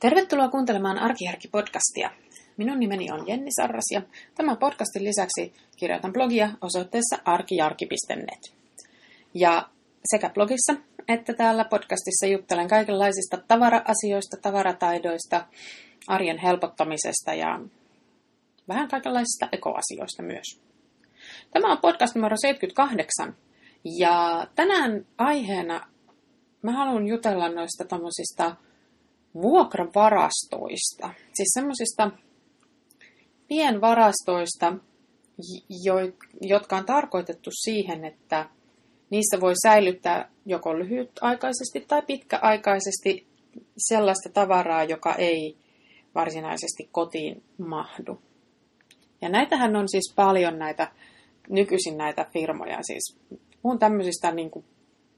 Tervetuloa kuuntelemaan Arkijärki-podcastia. Minun nimeni on Jenni Sarras ja tämän podcastin lisäksi kirjoitan blogia osoitteessa arkijarki.net. Ja sekä blogissa että täällä podcastissa juttelen kaikenlaisista tavara-asioista, tavarataidoista, arjen helpottamisesta ja vähän kaikenlaisista ekoasioista myös. Tämä on podcast numero 78 ja tänään aiheena mä haluan jutella noista tommosista vuokravarastoista. Siis semmoisista pienvarastoista, jotka on tarkoitettu siihen, että niistä voi säilyttää joko lyhytaikaisesti tai pitkäaikaisesti sellaista tavaraa, joka ei varsinaisesti kotiin mahdu. Ja näitähän on siis paljon näitä, nykyisin näitä firmoja. Siis puhun tämmöisistä niin kuin,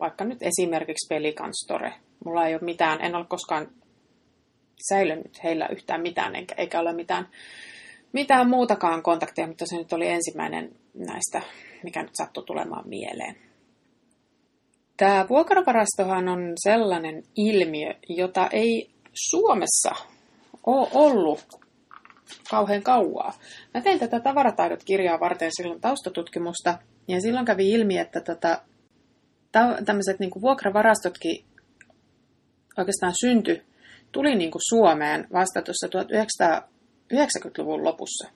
vaikka nyt esimerkiksi Pelican Store. Mulla ei ole mitään, en ole koskaan säilynyt heillä yhtään mitään, eikä, eikä ole mitään, mitään muutakaan kontakteja, mutta se nyt oli ensimmäinen näistä, mikä nyt sattui tulemaan mieleen. Tämä vuokravarastohan on sellainen ilmiö, jota ei Suomessa ole ollut kauhean kauaa. Mä tein tätä tavarataidot-kirjaa varten silloin taustatutkimusta, ja silloin kävi ilmi, että tota, tämmöiset niin vuokravarastotkin oikeastaan syntyi tuli niin kuin Suomeen vasta tuossa 1990-luvun lopussa,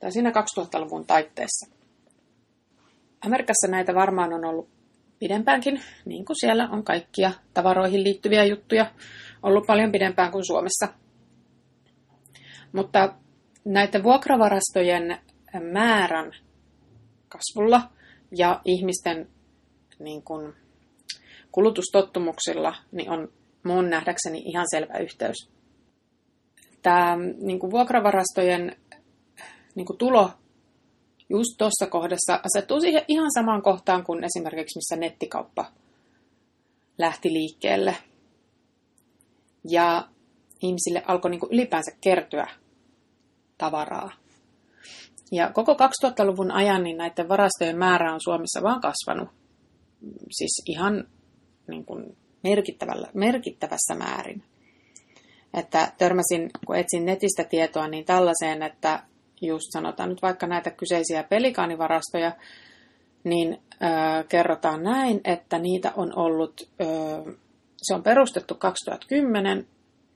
tai siinä 2000-luvun taitteessa. Amerikassa näitä varmaan on ollut pidempäänkin, niin kuin siellä on kaikkia tavaroihin liittyviä juttuja ollut paljon pidempään kuin Suomessa. Mutta näiden vuokravarastojen määrän kasvulla ja ihmisten niin kuin, kulutustottumuksilla niin on mun nähdäkseni ihan selvä yhteys. Tämä niin kuin vuokravarastojen niin kuin tulo just tuossa kohdassa asettuu siihen ihan samaan kohtaan kuin esimerkiksi missä nettikauppa lähti liikkeelle. Ja ihmisille alkoi niin kuin ylipäänsä kertyä tavaraa. Ja koko 2000-luvun ajan niin näiden varastojen määrä on Suomessa vaan kasvanut. Siis ihan niin kuin merkittävällä, merkittävässä määrin. Että törmäsin, kun etsin netistä tietoa, niin tällaiseen, että just sanotaan nyt vaikka näitä kyseisiä pelikaanivarastoja, niin ö, kerrotaan näin, että niitä on ollut, ö, se on perustettu 2010,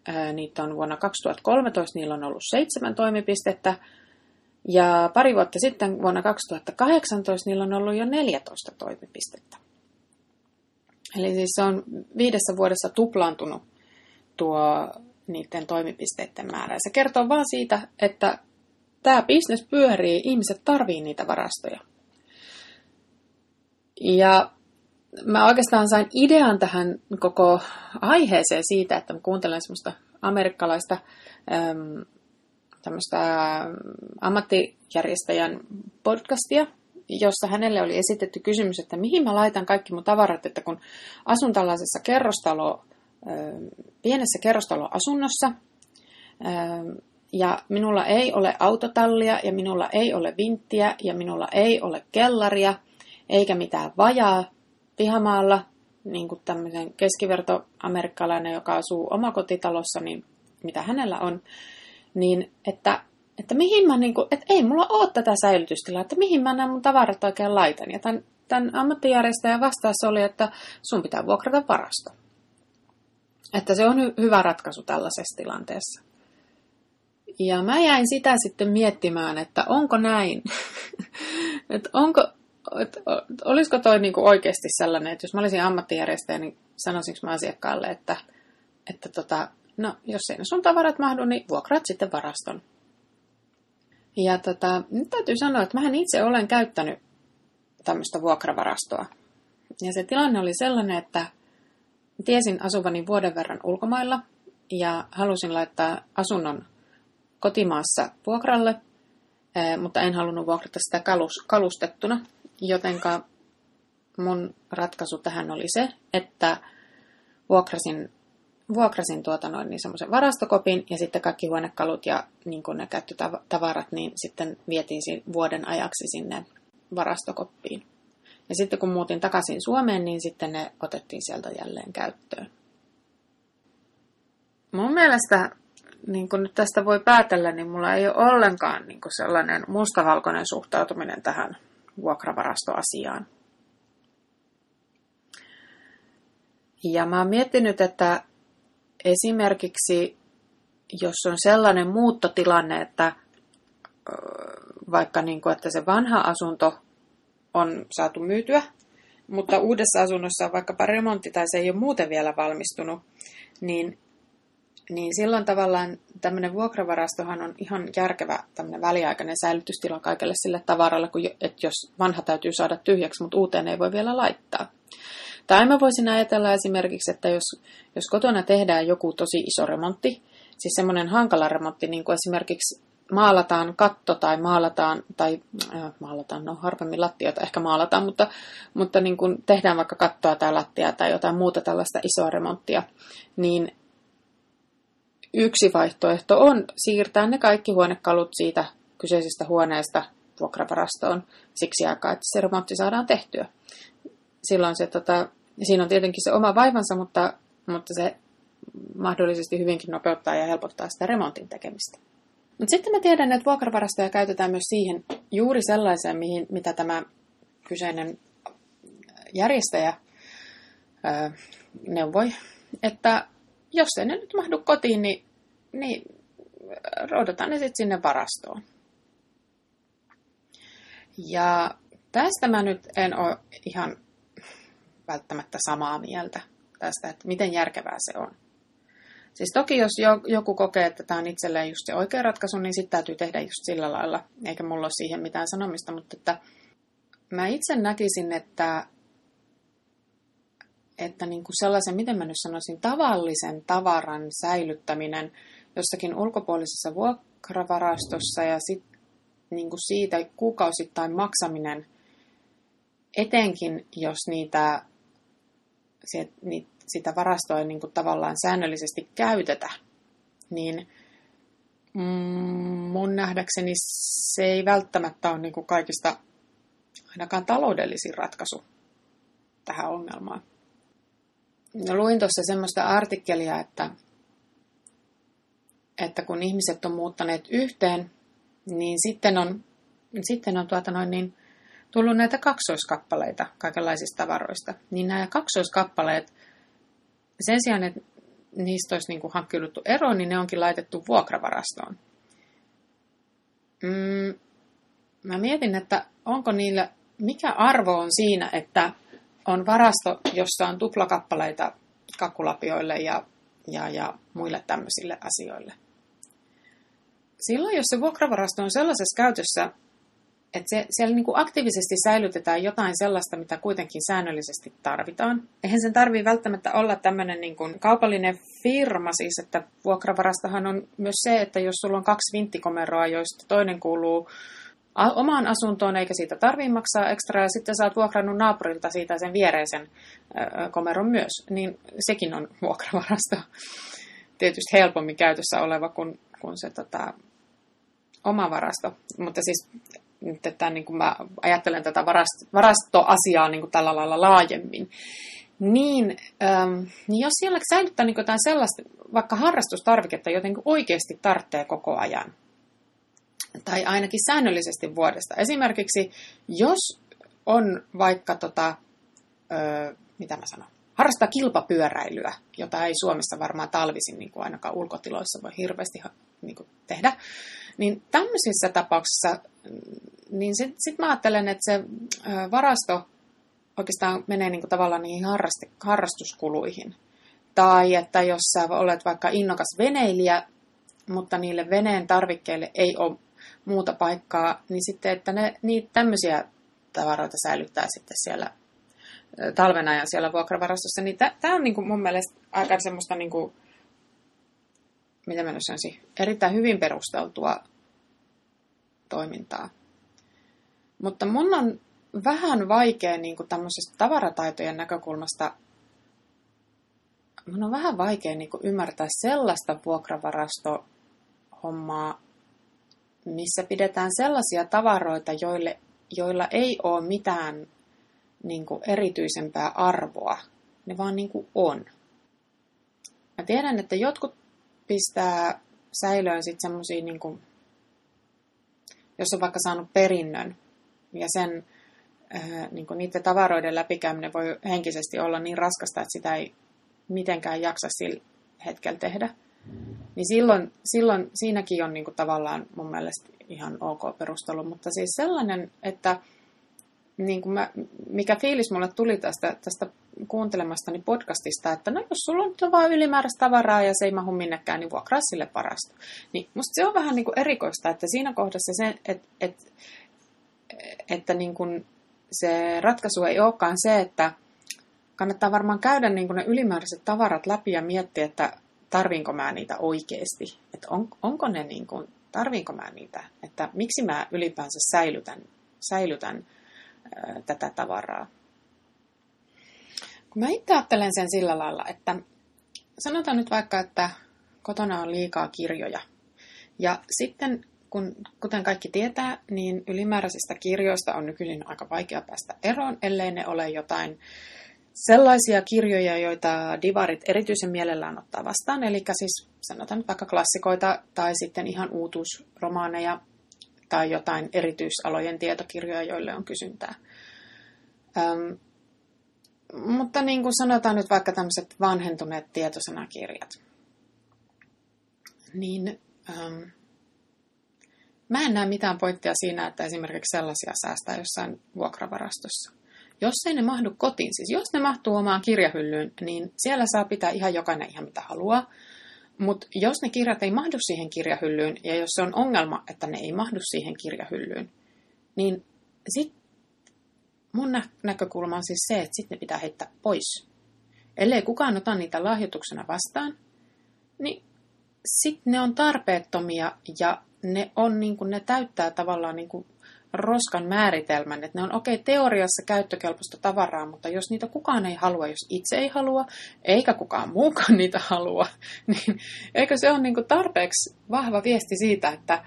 ö, niitä on vuonna 2013, niillä on ollut seitsemän toimipistettä, ja pari vuotta sitten vuonna 2018 niillä on ollut jo 14 toimipistettä. Eli siis se on viidessä vuodessa tuplaantunut tuo niiden toimipisteiden määrä. Se kertoo vaan siitä, että tämä bisnes pyörii, ihmiset tarvii niitä varastoja. Ja mä oikeastaan sain idean tähän koko aiheeseen siitä, että mä kuuntelen semmoista amerikkalaista äm, tämmöistä ammattijärjestäjän podcastia, jossa hänelle oli esitetty kysymys, että mihin mä laitan kaikki mun tavarat, että kun asun tällaisessa kerrostalo, pienessä kerrostaloasunnossa, ja minulla ei ole autotallia, ja minulla ei ole vinttiä, ja minulla ei ole kellaria, eikä mitään vajaa pihamaalla, niin kuin tämmöisen keskivertoamerikkalainen, joka asuu omakotitalossa, niin mitä hänellä on, niin että että mihin mä niinku, että ei mulla ole tätä säilytystilaa, että mihin mä nämä mun tavarat oikein laitan. Ja tämän, tämän ammattijärjestäjän vastaus oli, että sun pitää vuokrata varasto. Että se on hy- hyvä ratkaisu tällaisessa tilanteessa. Ja mä jäin sitä sitten miettimään, että onko näin. että onko, että olisiko toi niinku oikeasti sellainen, että jos mä olisin ammattijärjestäjä, niin sanoisinko mä asiakkaalle, että, että tota, no, jos ei ne sun tavarat mahdu, niin vuokraat sitten varaston. Ja tota, nyt täytyy sanoa, että mähän itse olen käyttänyt tämmöistä vuokravarastoa. Ja se tilanne oli sellainen, että tiesin asuvani vuoden verran ulkomailla ja halusin laittaa asunnon kotimaassa vuokralle, mutta en halunnut vuokrata sitä kalustettuna, jotenka mun ratkaisu tähän oli se, että vuokrasin vuokrasin tuota noin niin semmoisen varastokopin ja sitten kaikki huonekalut ja niin ne käyttötavarat niin sitten vietiin vuoden ajaksi sinne varastokoppiin. Ja sitten kun muutin takaisin Suomeen, niin sitten ne otettiin sieltä jälleen käyttöön. Mun mielestä niin kuin nyt tästä voi päätellä, niin mulla ei ole ollenkaan niin kuin sellainen mustavalkoinen suhtautuminen tähän vuokravarastoasiaan. Ja mä oon miettinyt, että esimerkiksi jos on sellainen muuttotilanne, että vaikka niin kuin, että se vanha asunto on saatu myytyä, mutta uudessa asunnossa on vaikkapa remontti tai se ei ole muuten vielä valmistunut, niin, niin silloin tavallaan tämmöinen vuokravarastohan on ihan järkevä tämmöinen väliaikainen säilytystila kaikelle sille tavaralle, kun, että jos vanha täytyy saada tyhjäksi, mutta uuteen ei voi vielä laittaa. Tai mä voisin ajatella esimerkiksi, että jos, jos kotona tehdään joku tosi iso remontti, siis semmoinen hankala remontti, niin kuin esimerkiksi maalataan katto tai maalataan, tai äh, maalataan, no harvemmin lattiota ehkä maalataan, mutta, mutta niin kuin tehdään vaikka kattoa tai lattia tai jotain muuta tällaista isoa remonttia, niin yksi vaihtoehto on siirtää ne kaikki huonekalut siitä kyseisestä huoneesta vuokravarastoon siksi aikaa, että se remontti saadaan tehtyä. Silloin se, tota, siinä on tietenkin se oma vaivansa, mutta, mutta se mahdollisesti hyvinkin nopeuttaa ja helpottaa sitä remontin tekemistä. Mutta sitten mä tiedän, että vuokravarastoja käytetään myös siihen juuri sellaiseen, mihin, mitä tämä kyseinen järjestäjä ää, neuvoi, että jos ei ne nyt mahdu kotiin, niin, niin roudataan ne sitten sinne varastoon. Ja tästä mä nyt en ole ihan välttämättä samaa mieltä tästä, että miten järkevää se on. Siis toki jos joku kokee, että tämä on itselleen just se oikea ratkaisu, niin sitten täytyy tehdä just sillä lailla, eikä mulla ole siihen mitään sanomista, mutta että mä itse näkisin, että, että niin kuin sellaisen, miten mä nyt sanoisin, tavallisen tavaran säilyttäminen jossakin ulkopuolisessa vuokravarastossa ja sit, niin kuin siitä kuukausittain maksaminen, etenkin jos niitä, se, niitä sitä varastoa ei niin kuin tavallaan säännöllisesti käytetä, niin mm, mun nähdäkseni se ei välttämättä ole niin kuin kaikista ainakaan taloudellisin ratkaisu tähän ongelmaan. No, luin tuossa semmoista artikkelia, että, että kun ihmiset on muuttaneet yhteen, niin sitten on, sitten on tuota noin niin, tullut näitä kaksoiskappaleita kaikenlaisista tavaroista. Niin nämä kaksoiskappaleet sen sijaan, että niistä olisi niin hankkiuduttu eroon, niin ne onkin laitettu vuokravarastoon. Mm, mä mietin, että onko niillä, mikä arvo on siinä, että on varasto, jossa on tuplakappaleita kakkulapioille ja, ja, ja muille tämmöisille asioille. Silloin, jos se vuokravarasto on sellaisessa käytössä, että se, siellä niin kuin aktiivisesti säilytetään jotain sellaista, mitä kuitenkin säännöllisesti tarvitaan. Eihän sen tarvitse välttämättä olla tämmöinen niin kuin kaupallinen firma, siis että vuokravarastahan on myös se, että jos sulla on kaksi vinttikomeroa, joista toinen kuuluu omaan asuntoon, eikä siitä tarvitse maksaa ekstra, ja sitten sä oot vuokrannut naapurilta siitä sen viereisen komeron myös, niin sekin on vuokravarasto. Tietysti helpommin käytössä oleva kuin, kuin se tota, oma varasto. Mutta siis että niin kuin mä ajattelen tätä varast, varastoasiaa niin kuin tällä lailla laajemmin, niin, ähm, niin jos siellä säilyttää niin jotain sellaista, vaikka harrastustarviketta jotenkin oikeasti tarvitsee koko ajan, tai ainakin säännöllisesti vuodesta. Esimerkiksi jos on vaikka, tota, ö, mitä mä sanon, harrastaa kilpapyöräilyä, jota ei Suomessa varmaan talvisin niin kuin ainakaan ulkotiloissa voi hirveästi niin kuin tehdä, niin tämmöisissä tapauksissa niin sitten sit mä ajattelen, että se varasto oikeastaan menee niin kuin tavallaan niihin harraste, harrastuskuluihin. Tai että jos sä olet vaikka innokas veneilijä, mutta niille veneen tarvikkeille ei ole muuta paikkaa, niin sitten, että ne, niitä tämmöisiä tavaroita säilyttää sitten siellä talven ajan siellä vuokravarastossa, niin tämä on niin kuin mun mielestä aika semmoista, niin kuin, mitä mä sanoisin, erittäin hyvin perusteltua toimintaa. Mutta mun on vähän vaikea niin kuin tämmöisestä tavarataitojen näkökulmasta, mun on vähän vaikea niin kuin ymmärtää sellaista vuokravarastohommaa, missä pidetään sellaisia tavaroita, joille, joilla ei ole mitään niin kuin erityisempää arvoa. Ne vaan niin kuin on. Mä tiedän, että jotkut pistää säilöön sitten semmoisia, niin jos on vaikka saanut perinnön ja sen äh, niin kuin niiden tavaroiden läpikäyminen voi henkisesti olla niin raskasta, että sitä ei mitenkään jaksa sillä hetkellä tehdä. Niin silloin, silloin siinäkin on niin kuin tavallaan mun mielestä ihan ok perustelu, mutta siis sellainen, että niin kuin mä, mikä fiilis mulle tuli tästä, tästä kuuntelemastani podcastista, että no jos sulla on vaan ylimääräistä tavaraa ja se ei mahu minnekään, niin vuokraa sille parasta. Niin musta se on vähän niin kuin erikoista, että siinä kohdassa se, että, että, että niin kuin se ratkaisu ei olekaan se, että kannattaa varmaan käydä niin kuin ne ylimääräiset tavarat läpi ja miettiä, että tarviinko mä niitä oikeasti. Että on, onko ne niin kuin, tarviinko mä niitä, että miksi mä ylipäänsä säilytän, säilytän tätä tavaraa. Mä itse ajattelen sen sillä lailla, että sanotaan nyt vaikka, että kotona on liikaa kirjoja. Ja sitten, kun, kuten kaikki tietää, niin ylimääräisistä kirjoista on nykyisin aika vaikea päästä eroon, ellei ne ole jotain sellaisia kirjoja, joita divarit erityisen mielellään ottaa vastaan, eli siis sanotaan vaikka klassikoita tai sitten ihan uutuusromaaneja tai jotain erityisalojen tietokirjoja, joille on kysyntää. Öm, mutta niin kuin sanotaan nyt vaikka tämmöiset vanhentuneet tietosanakirjat, niin öm, mä en näe mitään pointtia siinä, että esimerkiksi sellaisia säästää jossain vuokravarastossa. Jos ei ne mahdu kotiin, siis jos ne mahtuu omaan kirjahyllyyn, niin siellä saa pitää ihan jokainen ihan mitä haluaa. Mutta jos ne kirjat ei mahdu siihen kirjahyllyyn, ja jos se on ongelma, että ne ei mahdu siihen kirjahyllyyn, niin sit mun nä- näkökulma on siis se, että sitten ne pitää heittää pois. Ellei kukaan ota niitä lahjoituksena vastaan, niin sitten ne on tarpeettomia ja ne, on, niin kuin, ne täyttää tavallaan niin kuin roskan määritelmän, että ne on okei okay, teoriassa käyttökelpoista tavaraa, mutta jos niitä kukaan ei halua, jos itse ei halua, eikä kukaan muukaan niitä halua, niin eikö se ole niin tarpeeksi vahva viesti siitä, että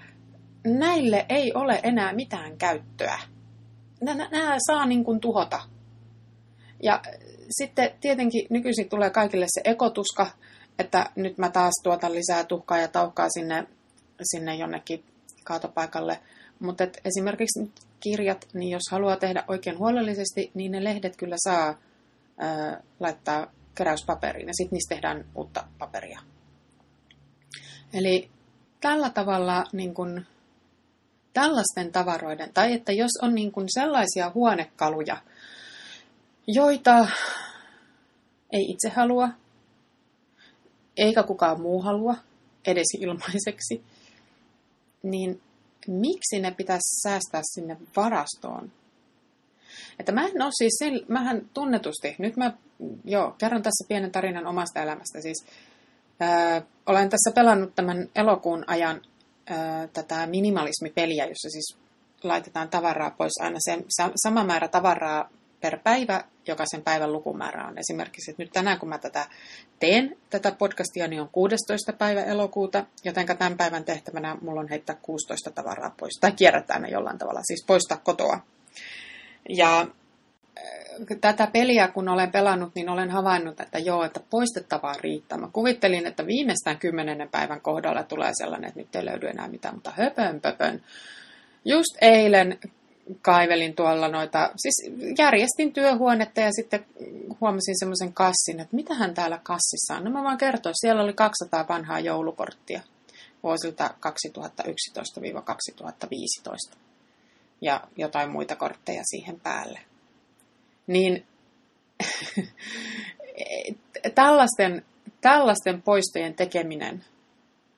näille ei ole enää mitään käyttöä. Nämä saa niin kuin tuhota. Ja sitten tietenkin nykyisin tulee kaikille se ekotuska, että nyt mä taas tuotan lisää tuhkaa ja taukkaa sinne, sinne jonnekin kaatopaikalle – mutta esimerkiksi nyt kirjat, niin jos haluaa tehdä oikein huolellisesti, niin ne lehdet kyllä saa ää, laittaa keräyspaperiin ja sitten niistä tehdään uutta paperia. Eli tällä tavalla niin kun, tällaisten tavaroiden, tai että jos on niin kun sellaisia huonekaluja, joita ei itse halua, eikä kukaan muu halua, edes ilmaiseksi, niin miksi ne pitäisi säästää sinne varastoon? Että mä en ole siis, sen, mähän tunnetusti, nyt mä joo, kerron tässä pienen tarinan omasta elämästä. Siis, ää, olen tässä pelannut tämän elokuun ajan ää, tätä minimalismipeliä, jossa siis laitetaan tavaraa pois aina se sama määrä tavaraa per päivä, joka sen päivän lukumäärä on. Esimerkiksi, että nyt tänään kun mä tätä teen, tätä podcastia, niin on 16. päivä elokuuta, joten tämän päivän tehtävänä mulla on heittää 16 tavaraa pois, tai kierrättää ne jollain tavalla, siis poistaa kotoa. Ja äh, tätä peliä kun olen pelannut, niin olen havainnut, että joo, että poistettavaa riittää. Mä kuvittelin, että viimeistään kymmenennen päivän kohdalla tulee sellainen, että nyt ei löydy enää mitään, mutta höpön pöpön. Just eilen kaivelin tuolla noita, siis järjestin työhuonetta ja sitten huomasin semmoisen kassin, että mitähän täällä kassissa on. No mä vaan kertoin, siellä oli 200 vanhaa joulukorttia vuosilta 2011-2015 ja jotain muita kortteja siihen päälle. Niin tällaisten, tällaisten poistojen tekeminen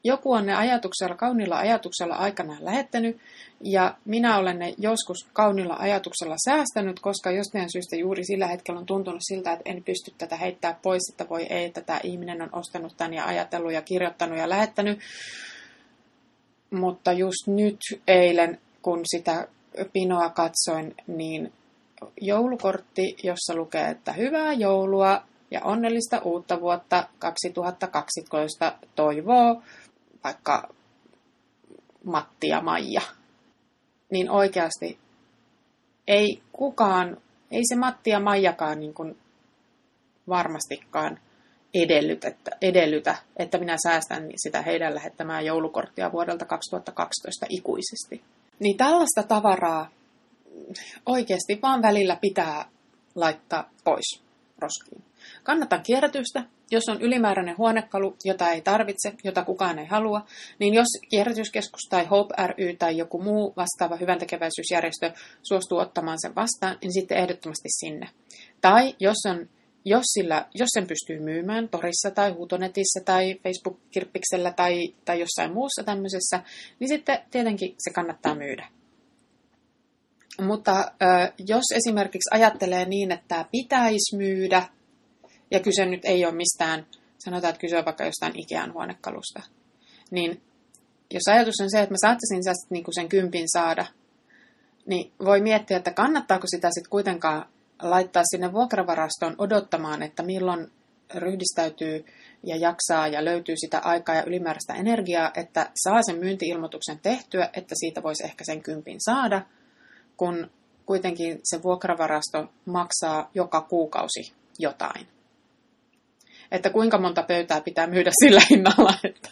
joku on ne ajatuksella, kaunilla ajatuksella aikanaan lähettänyt, ja minä olen ne joskus kaunilla ajatuksella säästänyt, koska jostain syystä juuri sillä hetkellä on tuntunut siltä, että en pysty tätä heittää pois, että voi ei, että tämä ihminen on ostanut tämän ja ajatellut ja kirjoittanut ja lähettänyt. Mutta just nyt eilen, kun sitä pinoa katsoin, niin joulukortti, jossa lukee, että hyvää joulua ja onnellista uutta vuotta 2012 toivoo vaikka Matti ja Maija, niin oikeasti ei kukaan, ei se Matti ja Maijakaan niin kuin varmastikaan edellytä, edellytä, että minä säästän sitä heidän lähettämää joulukorttia vuodelta 2012 ikuisesti. Niin tällaista tavaraa oikeasti vaan välillä pitää laittaa pois roskiin. Kannatan kierrätystä, jos on ylimääräinen huonekalu, jota ei tarvitse, jota kukaan ei halua, niin jos kierrätyskeskus tai Hope ry tai joku muu vastaava hyväntekeväisyysjärjestö suostuu ottamaan sen vastaan, niin sitten ehdottomasti sinne. Tai jos, on, jos, sillä, jos sen pystyy myymään torissa tai huutonetissä tai Facebook-kirppiksellä tai, tai jossain muussa tämmöisessä, niin sitten tietenkin se kannattaa myydä. Mutta jos esimerkiksi ajattelee niin, että pitäisi myydä, ja kyse nyt ei ole mistään, sanotaan, että kyse on vaikka jostain Ikean huonekalusta, niin jos ajatus on se, että mä saattaisin niinku sen kympin saada, niin voi miettiä, että kannattaako sitä sitten kuitenkaan laittaa sinne vuokravarastoon odottamaan, että milloin ryhdistäytyy ja jaksaa ja löytyy sitä aikaa ja ylimääräistä energiaa, että saa sen myyntiilmoituksen tehtyä, että siitä voisi ehkä sen kympin saada, kun kuitenkin se vuokravarasto maksaa joka kuukausi jotain. Että kuinka monta pöytää pitää myydä sillä hinnalla, että,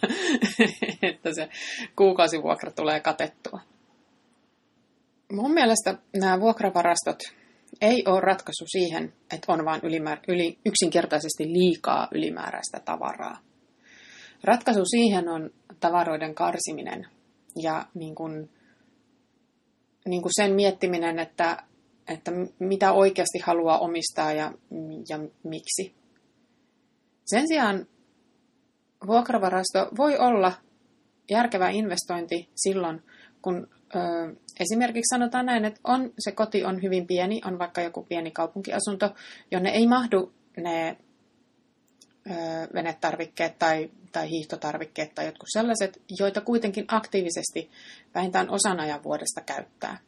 että se kuukausivuokra tulee katettua. Mun mielestä nämä vuokravarastot ei ole ratkaisu siihen, että on vain ylimäär- yli, yksinkertaisesti liikaa ylimääräistä tavaraa. Ratkaisu siihen on tavaroiden karsiminen ja niin kuin, niin kuin sen miettiminen, että, että mitä oikeasti haluaa omistaa ja, ja miksi. Sen sijaan vuokravarasto voi olla järkevä investointi silloin, kun ö, esimerkiksi sanotaan näin, että on, se koti on hyvin pieni, on vaikka joku pieni kaupunkiasunto, jonne ei mahdu ne ö, venetarvikkeet tai, tai hiihtotarvikkeet tai jotkut sellaiset, joita kuitenkin aktiivisesti vähintään osan ajan vuodesta käyttää.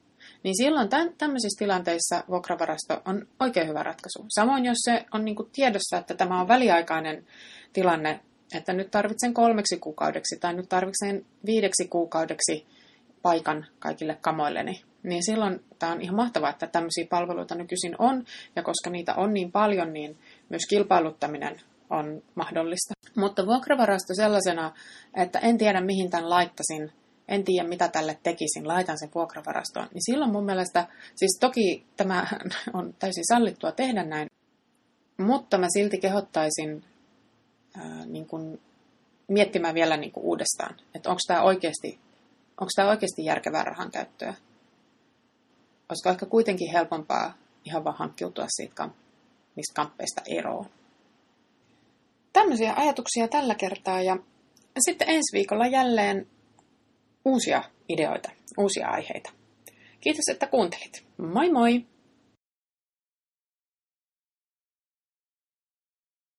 Niin silloin tämän, tämmöisissä tilanteissa vuokravarasto on oikein hyvä ratkaisu. Samoin jos se on niin kuin tiedossa, että tämä on väliaikainen tilanne, että nyt tarvitsen kolmeksi kuukaudeksi tai nyt tarvitsen viideksi kuukaudeksi paikan kaikille kamoilleni, niin silloin tämä on ihan mahtavaa, että tämmöisiä palveluita nykyisin on, ja koska niitä on niin paljon, niin myös kilpailuttaminen on mahdollista. Mutta vuokravarasto sellaisena, että en tiedä mihin tämän laittasin, en tiedä mitä tälle tekisin, laitan sen vuokravarastoon, niin silloin mun mielestä, siis toki tämä on täysin sallittua tehdä näin, mutta mä silti kehottaisin ää, niin kuin miettimään vielä niin kuin uudestaan, että onko tämä oikeasti onko tämä oikeasti järkevää rahan käyttöä? Olisiko ehkä kuitenkin helpompaa ihan vaan hankkiutua siitä niistä kamppeista eroon? Tämmöisiä ajatuksia tällä kertaa ja sitten ensi viikolla jälleen uusia ideoita, uusia aiheita. Kiitos, että kuuntelit. Moi moi!